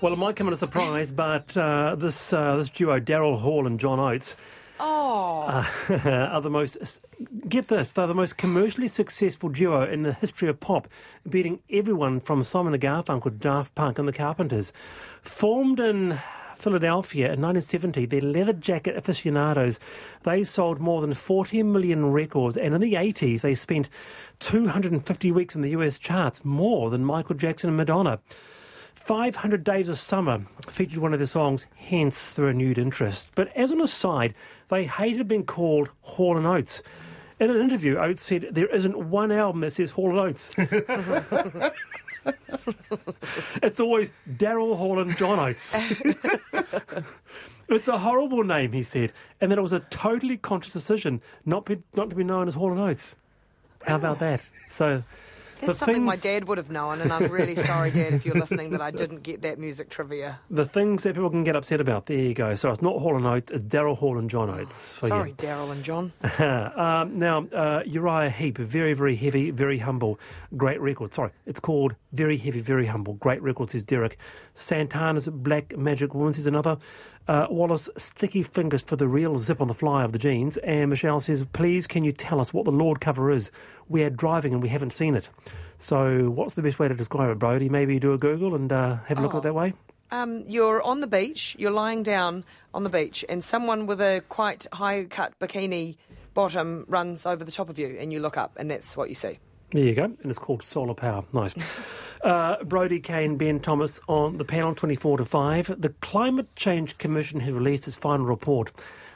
Well, it might come as a surprise, but uh, this uh, this duo, Daryl Hall and John Oates, Oh, are the most. Get this, they're the most commercially successful duo in the history of pop, beating everyone from Simon and Garfunkel, Daft Punk, and the Carpenters. Formed in Philadelphia in 1970, their leather jacket aficionados, they sold more than 40 million records, and in the 80s, they spent 250 weeks in the US charts, more than Michael Jackson and Madonna. 500 Days of Summer featured one of their songs, hence the renewed interest. But as an aside, they hated being called Hall and Oates. In an interview, Oates said there isn't one album that says Hall and Oates. it's always Daryl Hall and John Oates. it's a horrible name, he said, and that it was a totally conscious decision not, be, not to be known as Hall and Oates. How about that? So that's something my dad would have known, and I'm really sorry, Dad, if you're listening, that I didn't get that music trivia. The things that people can get upset about. There you go. So it's not Hall and Oates, it's Daryl Hall and John Oates. Sorry, Daryl and John. um, now, uh, Uriah Heep, very, very heavy, very humble, great record. Sorry, it's called Very Heavy, Very Humble, great record, says Derek. Santana's Black Magic Woman says another. Uh, Wallace, Sticky Fingers for the real zip on the fly of the jeans. And Michelle says, please can you tell us what the Lorde cover is? We are driving and we haven't seen it. So what's the best way to describe it, Brodie? Maybe do a Google and uh, have a look at Oh. it that way? Um, you're on the beach, you're lying down on the beach, and someone with a quite high cut bikini bottom runs over the top of you, and you look up, and that's what you see. There you go, and it's called Solar Power. Nice. uh, Brodie Kane, Ben Thomas on the panel 24 to 5. The Climate Change Commission has released its final report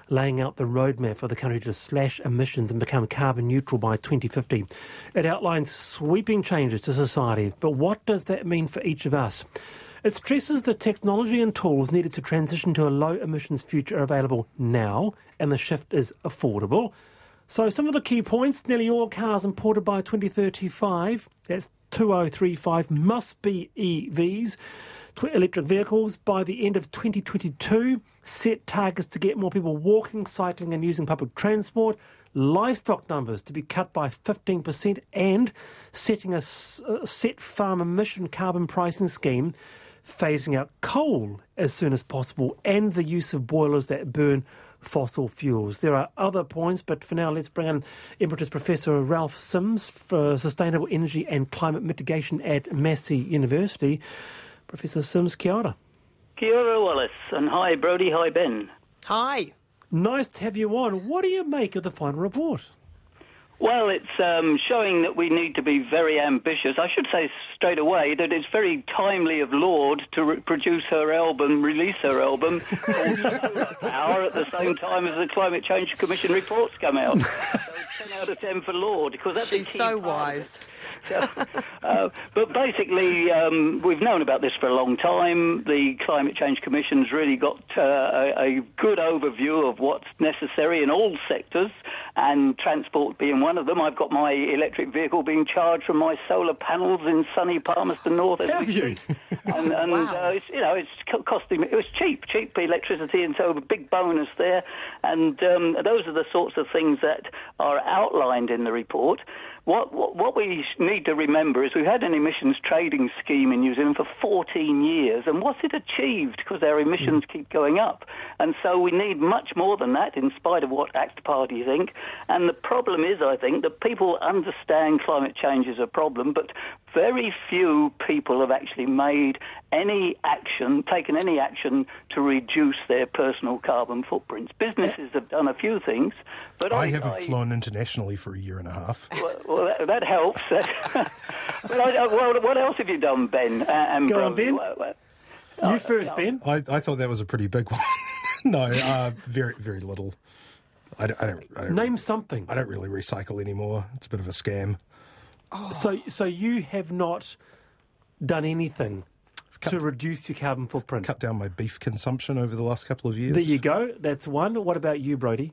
laying out the roadmap for the country to slash emissions and become carbon neutral by 2050. It outlines sweeping changes to society, but what does that mean for each of us? It stresses the technology and tools needed to transition to a low emissions future are available now, and the shift is affordable. So, some of the key points nearly all cars imported by 2035, that's 2035, must be EVs. Electric vehicles by the end of 2022, set targets to get more people walking, cycling, and using public transport. Livestock numbers to be cut by 15%, and setting a set farm emission carbon pricing scheme phasing out coal as soon as possible and the use of boilers that burn fossil fuels. There are other points, but for now, let's bring in Emeritus Professor Ralph Sims for Sustainable Energy and Climate Mitigation at Massey University. Professor Sims, kia ora. Kia ora, Wallace, and hi, Brodie, hi, Ben. Hi. Nice to have you on. What do you make of the final report? Well, it's um, showing that we need to be very ambitious. I should say straight away that it's very timely of Lorde to re- produce her album, release her album, Power at the same time as the Climate Change Commission reports come out. so 10 out of 10 for Lorde, because that's She's so part of it. wise. uh, but basically, um, we've known about this for a long time. The Climate Change Commission's really got uh, a, a good overview of what's necessary in all sectors, and transport being one of them. I've got my electric vehicle being charged from my solar panels in sunny Palmerston North. Have you? speak. and and Wow. uh, it's, you know, it's costing me. It was cheap, cheap electricity, and so a big bonus there. And um, those are the sorts of things that are outlined in the report. What, what we need to remember is we've had an emissions trading scheme in New Zealand for 14 years, and what's it achieved? Because our emissions keep going up, and so we need much more than that, in spite of what ACT Party think. And the problem is, I think, that people understand climate change is a problem, but very few people have actually made any action, taken any action to reduce their personal carbon footprints. Businesses have done a few things, but I I, haven't I- flown internationally for a year and a half. well, well, that, that helps. well, I, well, what else have you done, Ben? Uh, and Go on, Ben. Well, well, you first, Ben. I, I thought that was a pretty big one. no, uh, very very little. I don't, I don't, I don't Name something. I don't really recycle anymore. It's a bit of a scam. So, so you have not done anything to reduce your carbon footprint. Cut down my beef consumption over the last couple of years. There you go. That's one. What about you, Brodie?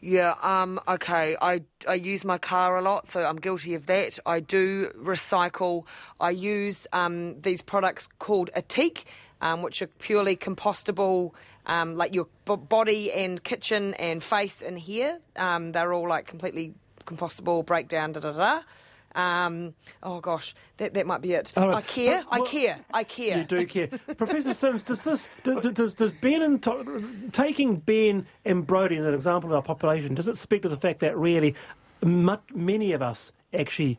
Yeah, um, okay. I, I use my car a lot, so I'm guilty of that. I do recycle. I use um, these products called Ethique, um, which are purely compostable, um, like your b- body and kitchen and face and hair. Um, they're all like completely compostable, breakdown, da da da. Um, oh gosh, that that might be it. All right. I care. But- I care. I care. You do care, Professor Sims. Does this does, does does Ben and to, taking Ben and Brodie as an example of our population? Does it speak to the fact that really mu many of us actually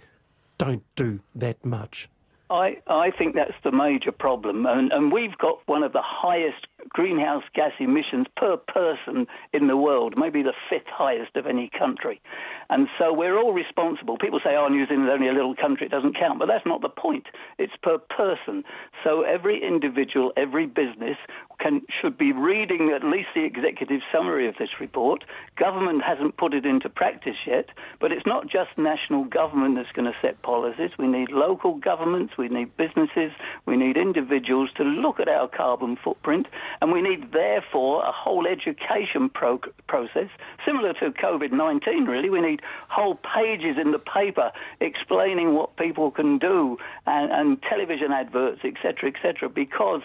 don't do that much? I, I think that's the major problem. And, and we've got one of the highest greenhouse gas emissions per person in the world, maybe the fifth highest of any country. And so we're all responsible. People say, oh, New Zealand's only a little country, it doesn't count. But that's not the point. It's per person. So every individual, every business can, should be reading at least the executive summary of this report. Government hasn't put it into practice yet, but it's not just national government that's going to set policies. We need local governments, we need businesses, we need individuals to look at our carbon footprint, and we need, therefore, a whole education pro- process, similar to COVID 19, really. We need whole pages in the paper explaining what people can do and, and television adverts, etc., etc., because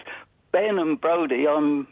Ben and Brodie, I'm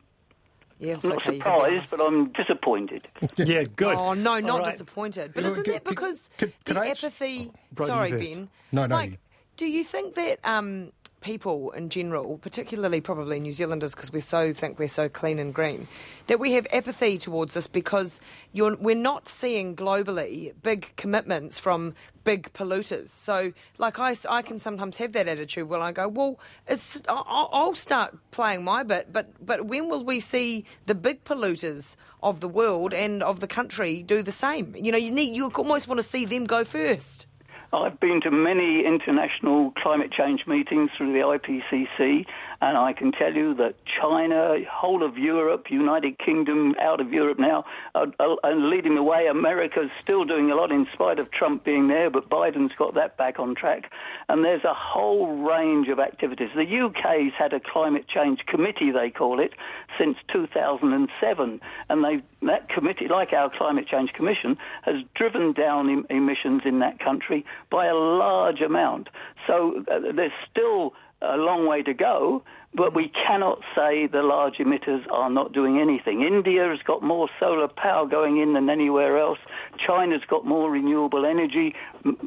Yes, not okay, you can be surprised, but I'm disappointed. Yeah, good. Oh no, not All right. disappointed. But isn't could- that because could- could the I ask- apathy? Brodie Sorry. Ben. No, no, Mike, you- do you think that um, people in general, particularly probably New Zealanders, because we so think we're so clean and green, that we have apathy towards this because we're not seeing globally big commitments from big polluters. So, like I, I can sometimes have that attitude when I go, well, it's I'll, I'll start playing my bit, but but when will we see the big polluters of the world and of the country do the same? You know, you need you almost want to see them go first. I've been to many international climate change meetings through the IPCC, and I can tell you that China, whole of Europe, United Kingdom, out of Europe now, are, are, are leading the way. America's still doing a lot in spite of Trump being there, but Biden's got that back on track. And there's a whole range of activities. The UK's had a climate change committee, they call it, since 2007, and they that committee, like our climate change commission, has driven down em- emissions in that country by a large amount. So uh, there's still a long way to go, but we cannot say the large emitters are not doing anything. India has got more solar power going in than anywhere else. China's got more renewable energy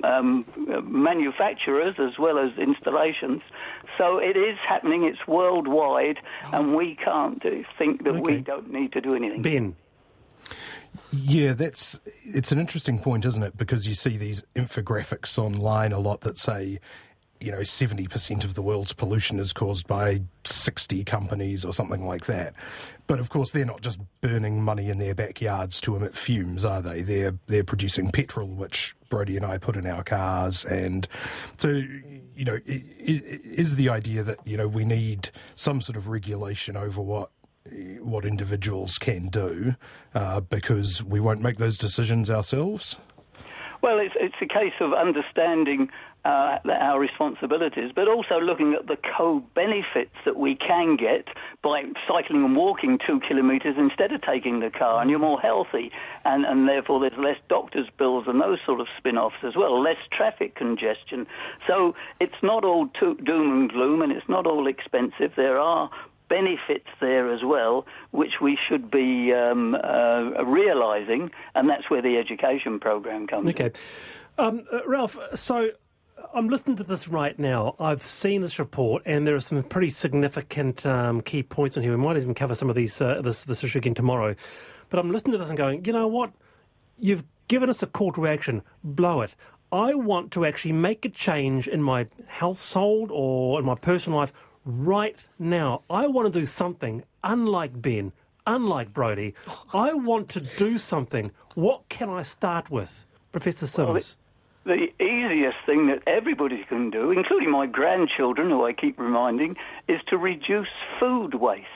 um, uh, manufacturers as well as installations. So it is happening. It's worldwide, and we can't do, think that we don't need to do anything. Ben. Yeah, that's it's an interesting point, isn't it? Because you see these infographics online a lot that say, you know, seventy percent of the world's pollution is caused by sixty companies or something like that. But of course, they're not just burning money in their backyards to emit fumes, are they? They're they're producing petrol, which Brodie and I put in our cars, and so you know, is the idea that you know we need some sort of regulation over what what individuals can do uh, because we won't make those decisions ourselves. Well, it's, it's a case of understanding uh, our responsibilities, but also looking at the co-benefits that we can get by cycling and walking two kilometres instead of taking the car, and you're more healthy, and, and therefore there's less doctors' bills and those sort of spin-offs as well, less traffic congestion. So it's not all doom and gloom, and it's not all expensive. There are benefits there as well, which we should be um, uh, realising, and that's where the education program comes in. Okay. Um, uh, Ralph, so I'm listening to this right now. I've seen this report, and there are some pretty significant um, key points in here. We might even cover some of these uh, this, this issue again tomorrow. But I'm listening to this and going, you know what? You've given us a call to action. Blow it. I want to actually make a change in my household or in my personal life right now. I want to do something unlike Ben, unlike Brodie. I want to do something. What can I start with? Professor Sims. The easiest thing that everybody can do, including my grandchildren, who I keep reminding, is to reduce food waste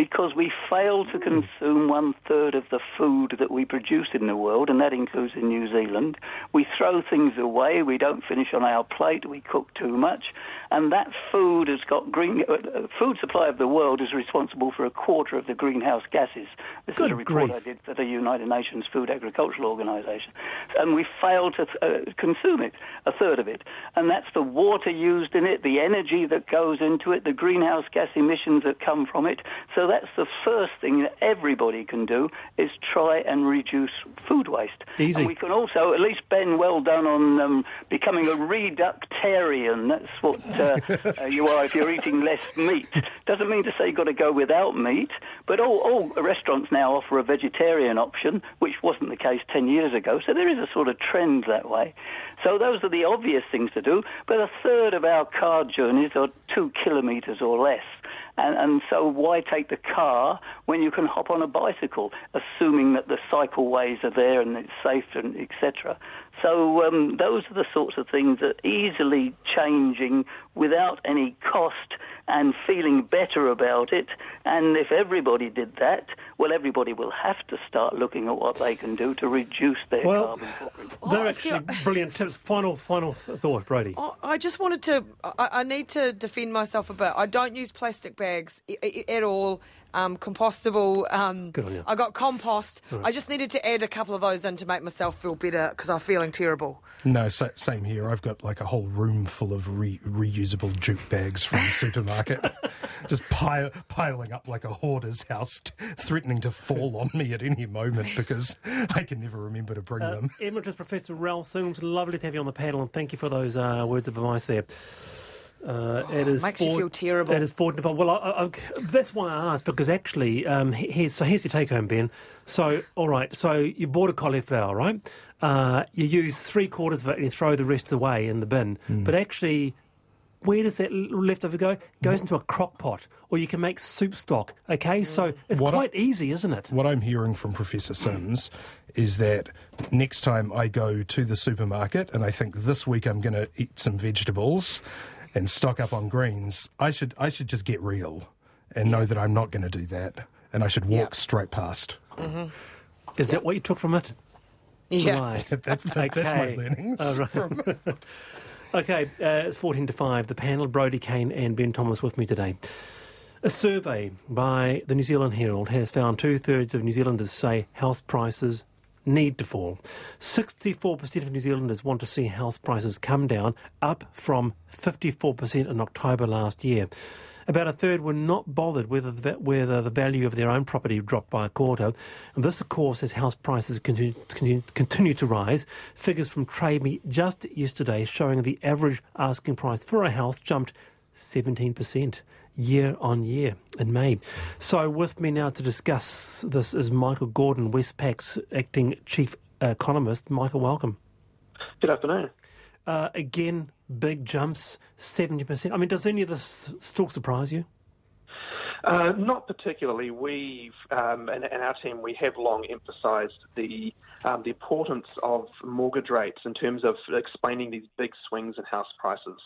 because we fail to consume one third of the food that we produce in the world, and that includes in New Zealand. We throw things away, we don't finish on our plate, we cook too much, and that food has got green. Uh, uh, food supply of the world is responsible for a quarter of the greenhouse gases. This Good is a report grief. I did for the United Nations Food Agricultural Organization, and we fail to uh, consume it, a third of it, and that's the water used in it, the energy that goes into it, the greenhouse gas emissions that come from it. So that's the first thing that everybody can do is try and reduce food waste. Easy. And we can also, at least Ben, well done on um, becoming a reductarian. That's what uh, uh, you are if you're eating less meat. Doesn't mean to say you've got to go without meat, but all, all restaurants now offer a vegetarian option, which wasn't the case 10 years ago. So there is a sort of trend that way. So those are the obvious things to do. But a third of our car journeys are two kilometres or less. And, and, so why take the car when you can hop on a bicycle, assuming that the cycleways are there and it's safe and etc. So um, those are the sorts of things that easily changing without any cost and feeling better about it. And if everybody did that, well, everybody will have to start looking at what they can do to reduce their well, carbon footprint. They're actually brilliant tips. Final, final thought, Brodie. Oh, I just wanted to. I, I, need to defend myself a bit. I don't use plastic bags at all. Um, compostable. Um, Good on you. I got compost. Right. I just needed to add a couple of those in to make myself feel better because I'm feeling terrible. No, sa- same here. I've got like a whole room full of re- reusable jute bags from the supermarket, just pile- piling up like a hoarder's house, t- threatening to fall on me at any moment because I can never remember to bring Uh, them. Emeritus Professor Ralph Sims, lovely to have you on the panel, and thank you for those uh, words of advice there. Uh, it is Makes you feel terrible. It is four to five. Well, I, I, I- that's why I asked because actually, um, here's so here's your take home, Ben. So, all right, so you bought a cauliflower, right? Uh, you use three quarters of it and you throw the rest away in the bin. But actually, where does that leftover go? It goes into a crock pot, or you can make soup stock. Okay, mm. so it's What I- quite easy, isn't it? What I'm hearing from Professor Sims is that next time I go to the supermarket and I think this week I'm going to eat some vegetables and stock up on greens, I should I should just get real and know that I'm not going to do that, and I should walk Yeah. straight past. Mm-hmm. Is that what you took from it? Yeah. Right. That's the, that's my Okay. learnings Oh, right. from. Okay, uh, it's 14 to 5. The panel, Brodie Kane and Ben Thomas with me today. A survey by the New Zealand Herald has found two thirds of New Zealanders say house prices need to fall. 64% of New Zealanders want to see house prices come down, up from 54% in October last year. About a third were not bothered whether the, whether the value of their own property dropped by a quarter. And this, of course, as house prices continue, continue, continue to rise. Figures from Trade Me just yesterday showing the average asking price for a house jumped 17% year on year in May. So, with me now to discuss this is Michael Gordon, Westpac's acting chief economist. Michael, welcome. Good afternoon. Uh, again, big jumps, 70%. I mean, does any of this still surprise you? Uh, not particularly. We've um, and, and our team we have long emphasised the um, the importance of mortgage rates in terms of explaining these big swings in house prices.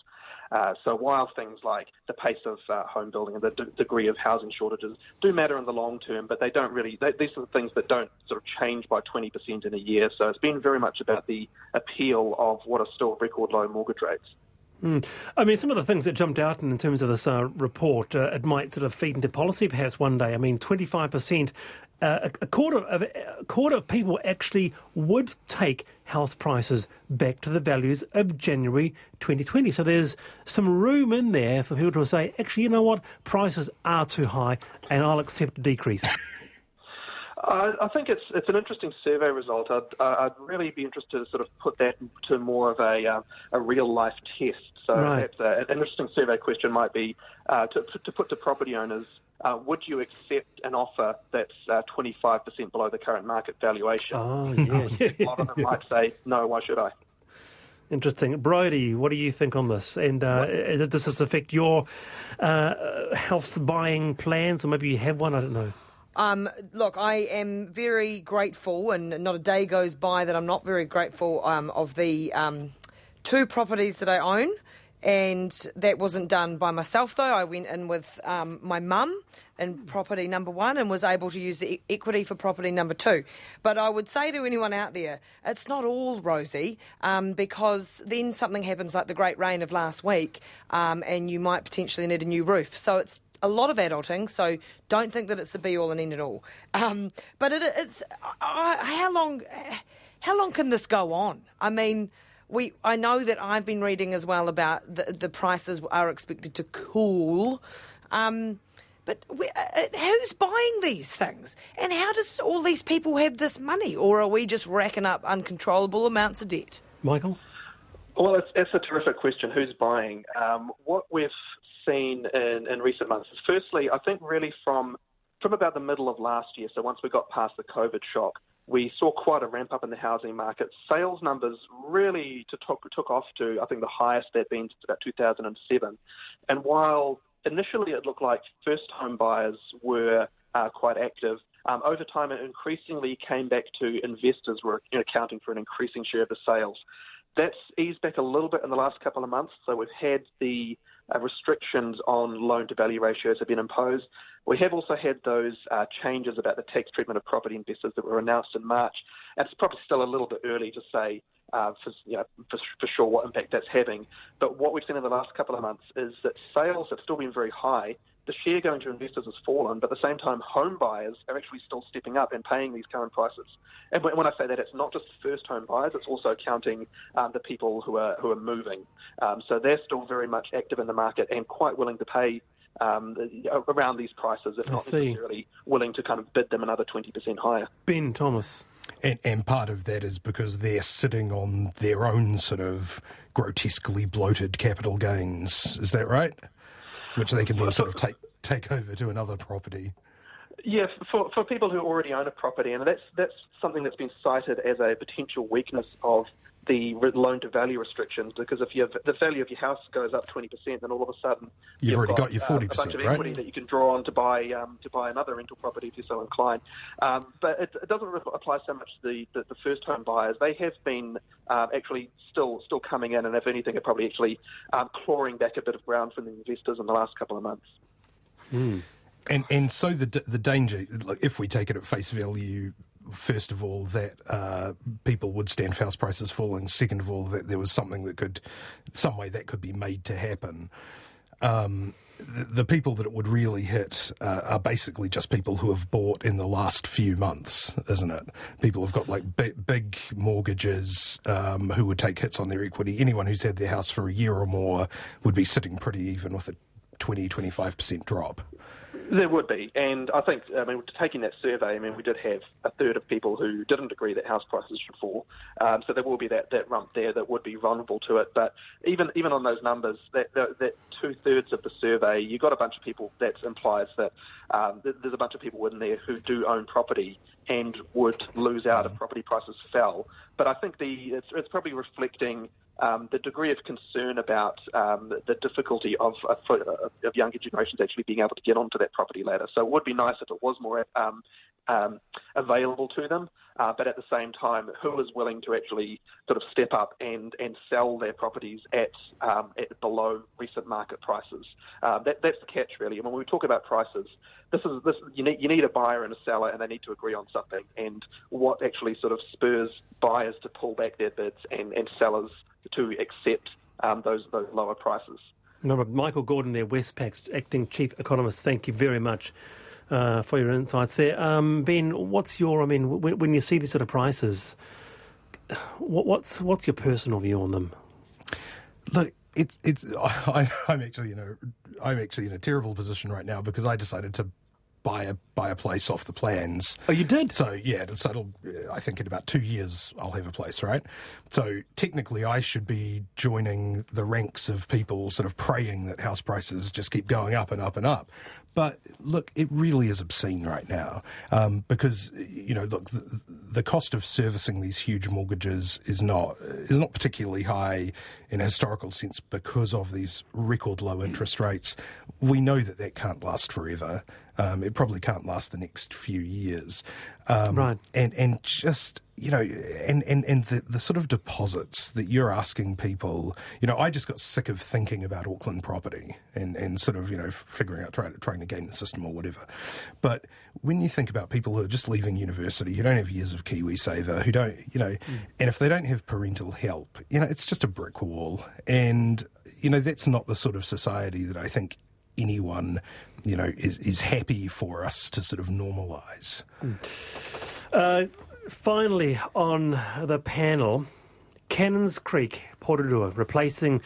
Uh, so while things like the pace of uh, home building and the d- degree of housing shortages do matter in the long term, but they don't really. They, these are the things that don't sort of change by 20% in a year. So it's been very much about the appeal of what are still record low mortgage rates. Mm. I mean, some of the things that jumped out in, terms of this uh, report, uh, it might sort of feed into policy perhaps one day. I mean, 25%, uh, a, a, quarter of, a quarter of people actually would take house prices back to the values of January 2020. So there's some room in there for people to say, actually, you know what, prices are too high and I'll accept a decrease. I think it's it's an interesting survey result. I'd, uh, I'd really be interested to sort of put that to more of a uh, a real life test. So right. perhaps uh, an interesting survey question might be uh, to, to put to property owners: uh, Would you accept an offer that's twenty five percent below the current market valuation? Oh yeah, a lot of them might say, "No, why should I?" Interesting. Brodie, what do you think on this? And uh, does this affect your uh, house buying plans, or maybe you have one? I don't know. Um, look, I am very grateful, and not a day goes by that I'm not very grateful um, of the um, two properties that I own. And that wasn't done by myself, though. I went in with um, my mum in property number one and was able to use the e- equity for property number two. But I would say to anyone out there, it's not all rosy um, because then something happens like the great rain of last week um, and you might potentially need a new roof. So it's a lot of adulting, so don't think that it's the be all and end all. Um, but it, it's uh, how long? How long can this go on? I mean, we. I know that I've been reading as well about the the prices are expected to cool. Um, But we, uh, uh, who's buying these things? And how does all these people have this money? Or are we just racking up uncontrollable amounts of debt? Michael? Well, it's, it's a terrific question. Who's buying? Um, what we've seen in, in recent months is, firstly, I think really from from about the middle of last year, so once we got past the COVID shock, we saw quite a ramp up in the housing market. Sales numbers really to took, took off to, I think, the highest they'd been since about 2007. And while initially it looked like first home buyers were uh, quite active, um, over time it increasingly came back to investors were you know, accounting for an increasing share of the sales. That's eased back a little bit in the last couple of months. So we've had the uh, restrictions on loan to value ratios have been imposed. We have also had those uh, changes about the tax treatment of property investors that were announced in March. And it's probably still a little bit early to say uh, for, you know, for, for, sure what impact that's having. But what we've seen in the last couple of months is that sales have still been very high. The share going to investors has fallen, but at the same time, home buyers are actually still stepping up and paying these current prices. And when I say that, it's not just first home buyers; it's also counting um, the people who are who are moving. Um, so they're still very much active in the market and quite willing to pay um, around these prices, if not necessarily willing to kind of bid them another 20% higher. Ben Thomas. And, and, part of that is because they're sitting on their own sort of grotesquely bloated capital gains. Is that right? Which they can then sort of take take over to another property. Yeah, for, for people who already own a property, and that's that's something that's been cited as a potential weakness of the loan to value restrictions because if the value of your house goes up 20%, then all of a sudden you've, you've already got, got your 40%, uh, a bunch of right? equity that you can draw on to buy um, to buy another rental property if you're so inclined. Um, but it, it, doesn't apply so much to the, the, the first home buyers. They have been um, actually still still coming in, and if anything, are probably actually um, clawing back a bit of ground from the investors in the last couple of months. Mm. And and so the the danger, if we take it at face value, first of all, that uh, people would stand house prices falling. Second of all, that there was something that could, some way that could be made to happen. Um, the, the, people that it would really hit uh, are basically just people who have bought in the last few months, isn't it? People who've got like big, big mortgages um, who would take hits on their equity. Anyone who's had their house for a year or more would be sitting pretty even with a 20, 25% drop. There would be, and I think, I mean, taking that survey, I mean, we did have a third of people who didn't agree that house prices should fall. Um, so there will be that, that rump there that would be vulnerable to it. But even even on those numbers, that, that, that two thirds of the survey, you got a bunch of people. That implies that um, there's a bunch of people in there who do own property and would lose out if property prices fell. But I think the it's, it's probably reflecting um, the degree of concern about um, the, difficulty of, of, of, younger generations actually being able to get onto that property ladder. So it would be nice if it was more um, um, available to them, uh, but at the same time, who is willing to actually sort of step up and, and sell their properties at, um, at below recent market prices? Uh, that, that's the catch, really. And when we talk about prices, this is this you need you need a buyer and a seller, and they need to agree on something. And what actually sort of spurs buyers to pull back their bids and, and sellers to accept um, those those lower prices. Michael Gordon there, Westpac's acting chief economist. Thank you very much uh, for your insights there. Um, ben, what's your? I mean, when, when, you see these sort of prices, what, what's what's your personal view on them? Look, it's it's. I, I'm actually in a I'm actually in a terrible position right now because I decided to buy a buy a place off the plans. Oh, you did? So yeah, so I think in about two years I'll have a place, right? So technically, I should be joining the ranks of people sort of praying that house prices just keep going up and up and up. But look, it really is obscene right now um, because you know, look, the, the, cost of servicing these huge mortgages is not is not particularly high in a historical sense because of these record low interest rates. We know that that can't last forever. Um, it probably can't last the next few years. Um, right. And and just you know, and and and the the sort of deposits that you're asking people. You know, I just got sick of thinking about Auckland property and and sort of you know figuring out trying trying to game the system or whatever. But when you think about people who are just leaving university, who don't have years of KiwiSaver, who don't you know, mm. and if they don't have parental help, you know, it's just a brick wall. And you know, that's not the sort of society that I think anyone, you know, is, is happy for us to sort of normalise. Uh, finally, on the panel, Cannons Creek, Porirua, replacing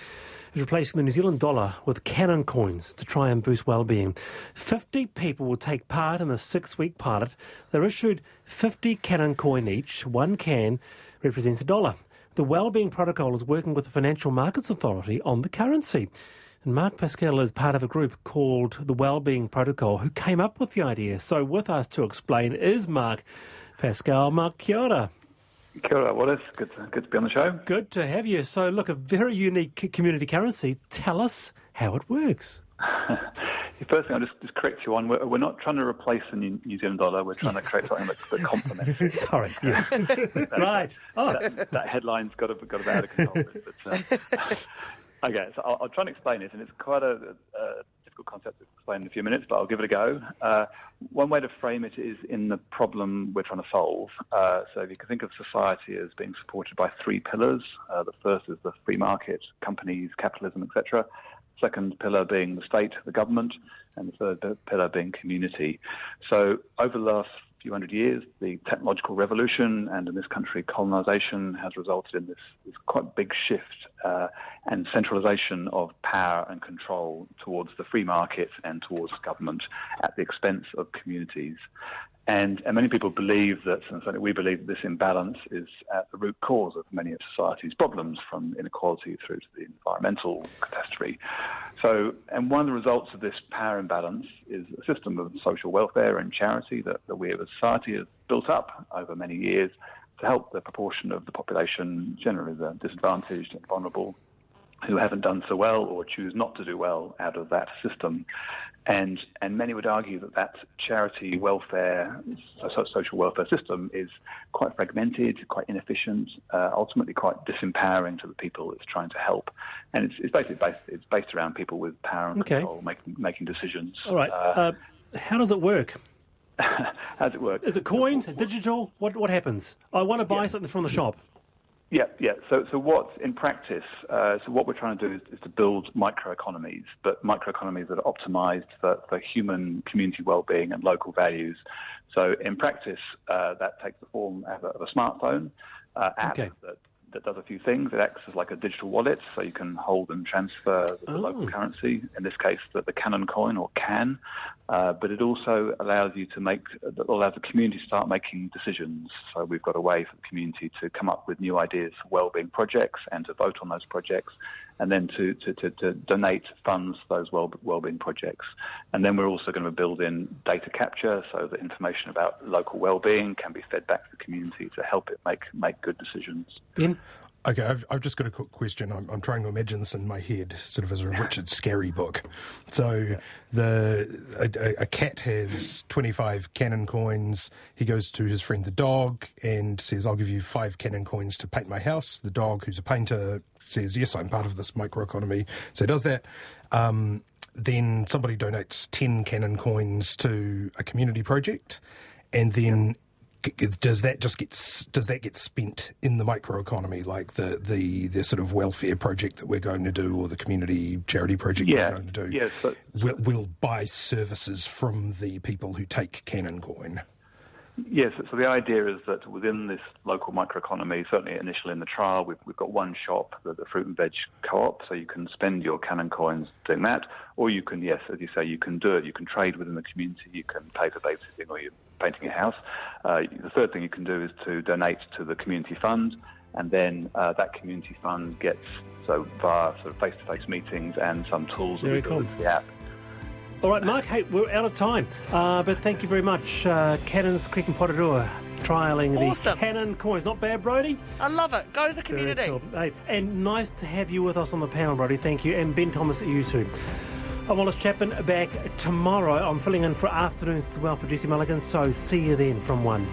is replacing the New Zealand dollar with cannon coins to try and boost well-being. 50 people will take part in the six-week pilot. They're issued 50 cannon coin each. One can represents a dollar. The Wellbeing Protocol is working with the Financial Markets Authority on the currency. And Mark Pascal is part of a group called the Wellbeing Protocol who came up with the idea. So with us to explain is Mark Pascal. Mark, kia ora. Kia ora, Wallace. Good to, good to be on the show. Good to have you. So, look, a very unique community currency. Tell us how it works. First thing, I'll just, just correct you on. We're, we're, not trying to replace the New, New, Zealand dollar. We're trying to create something that, that complements it. Sorry, yes. that, right. Oh. That, that, headline's got a, got a bit out of control. But, uh, okay, so I'll, I'll, try and explain it, and it's quite a, a difficult concept to explain in a few minutes, but I'll give it a go. Uh, one way to frame it is in the problem we're trying to solve. Uh, so if you can think of society as being supported by three pillars. Uh, the first is the free market, companies, capitalism, etc. Second pillar being the state, the government, and the third pillar being community. So over the last few hundred years, the technological revolution and in this country, colonization has resulted in this, this quite big shift uh, and centralization of power and control towards the free market and towards government at the expense of communities. And, and many people believe that, and certainly we believe that this imbalance is at the root cause of many of society's problems, from inequality through to the environmental catastrophe. So, and one of the results of this power imbalance is a system of social welfare and charity that, that we as a society have built up over many years to help the proportion of the population, generally the disadvantaged and vulnerable, who haven't done so well or choose not to do well out of that system. And, and many would argue that that charity welfare, social welfare system is quite fragmented, quite inefficient, uh, ultimately quite disempowering to the people it's trying to help. And it's, it's basically based, it's based around people with power and okay. control making, making decisions. All right. Uh, uh, how does it work? how does it work? Is it coins, digital? What, what happens? I want to buy yeah. something from the shop. Yeah, yeah. So, so what in practice? Uh, so, what we're trying to do is, is, to build microeconomies, but microeconomies that are optimized for, for human community well-being and local values. So, in practice, uh, that takes the form of a, of a smartphone uh, app okay. that that does a few things. It acts as like a digital wallet, so you can hold and transfer the oh. local currency. In this case, the, the Canon coin or CAN. Uh, but it also allows you to make, allows the community to start making decisions. So we've got a way for the community to come up with new ideas for well-being projects and to vote on those projects, and then to, to, to, to donate funds for those well, well-being projects. And then we're also going to build in data capture so that information about local well-being can be fed back to the community to help it make make good decisions. Ben? Okay, I've, I've, just got a quick question. I'm, I'm, trying to imagine this in my head, sort of as a Richard Scarry book. So, yeah. the a, a, cat has 25 Canon coins. He goes to his friend the dog and says, "I'll give you five Canon coins to paint my house." The dog, who's a painter, says, "Yes, I'm part of this microeconomy." So, does that. Um, then somebody donates 10 Canon coins to a community project, and then does that just get does that get spent in the microeconomy, like the, the, the sort of welfare project that we're going to do, or the community charity project yeah. we're going to do? Yes, we'll, will buy services from the people who take Canon coin. Yes, so the idea is that within this local microeconomy, certainly initially in the trial, we've, we've got one shop, the, the fruit and veg co-op, so you can spend your Canon coins doing that, or you can, yes, as you say, you can do it. You can trade within the community, you can pay for babysitting or you're painting your house. Uh, the third thing you can do is to donate to the community fund, and then uh, that community fund gets, so via sort of face-to-face meetings and some tools that we build into the app, all right, Mark, hey, we're out of time, uh, but thank you very much. Uh, Cannons Creek and Porirua trialling awesome. the Canon coins. Not bad, Brodie. I love it. Go to the community. Cool. Hey, and nice to have you with us on the panel, Brodie. Thank you. And Ben Thomas, at YouTube. I'm Wallace Chapman back tomorrow. I'm filling in for afternoons as well for Jesse Mulligan, so see you then from 1.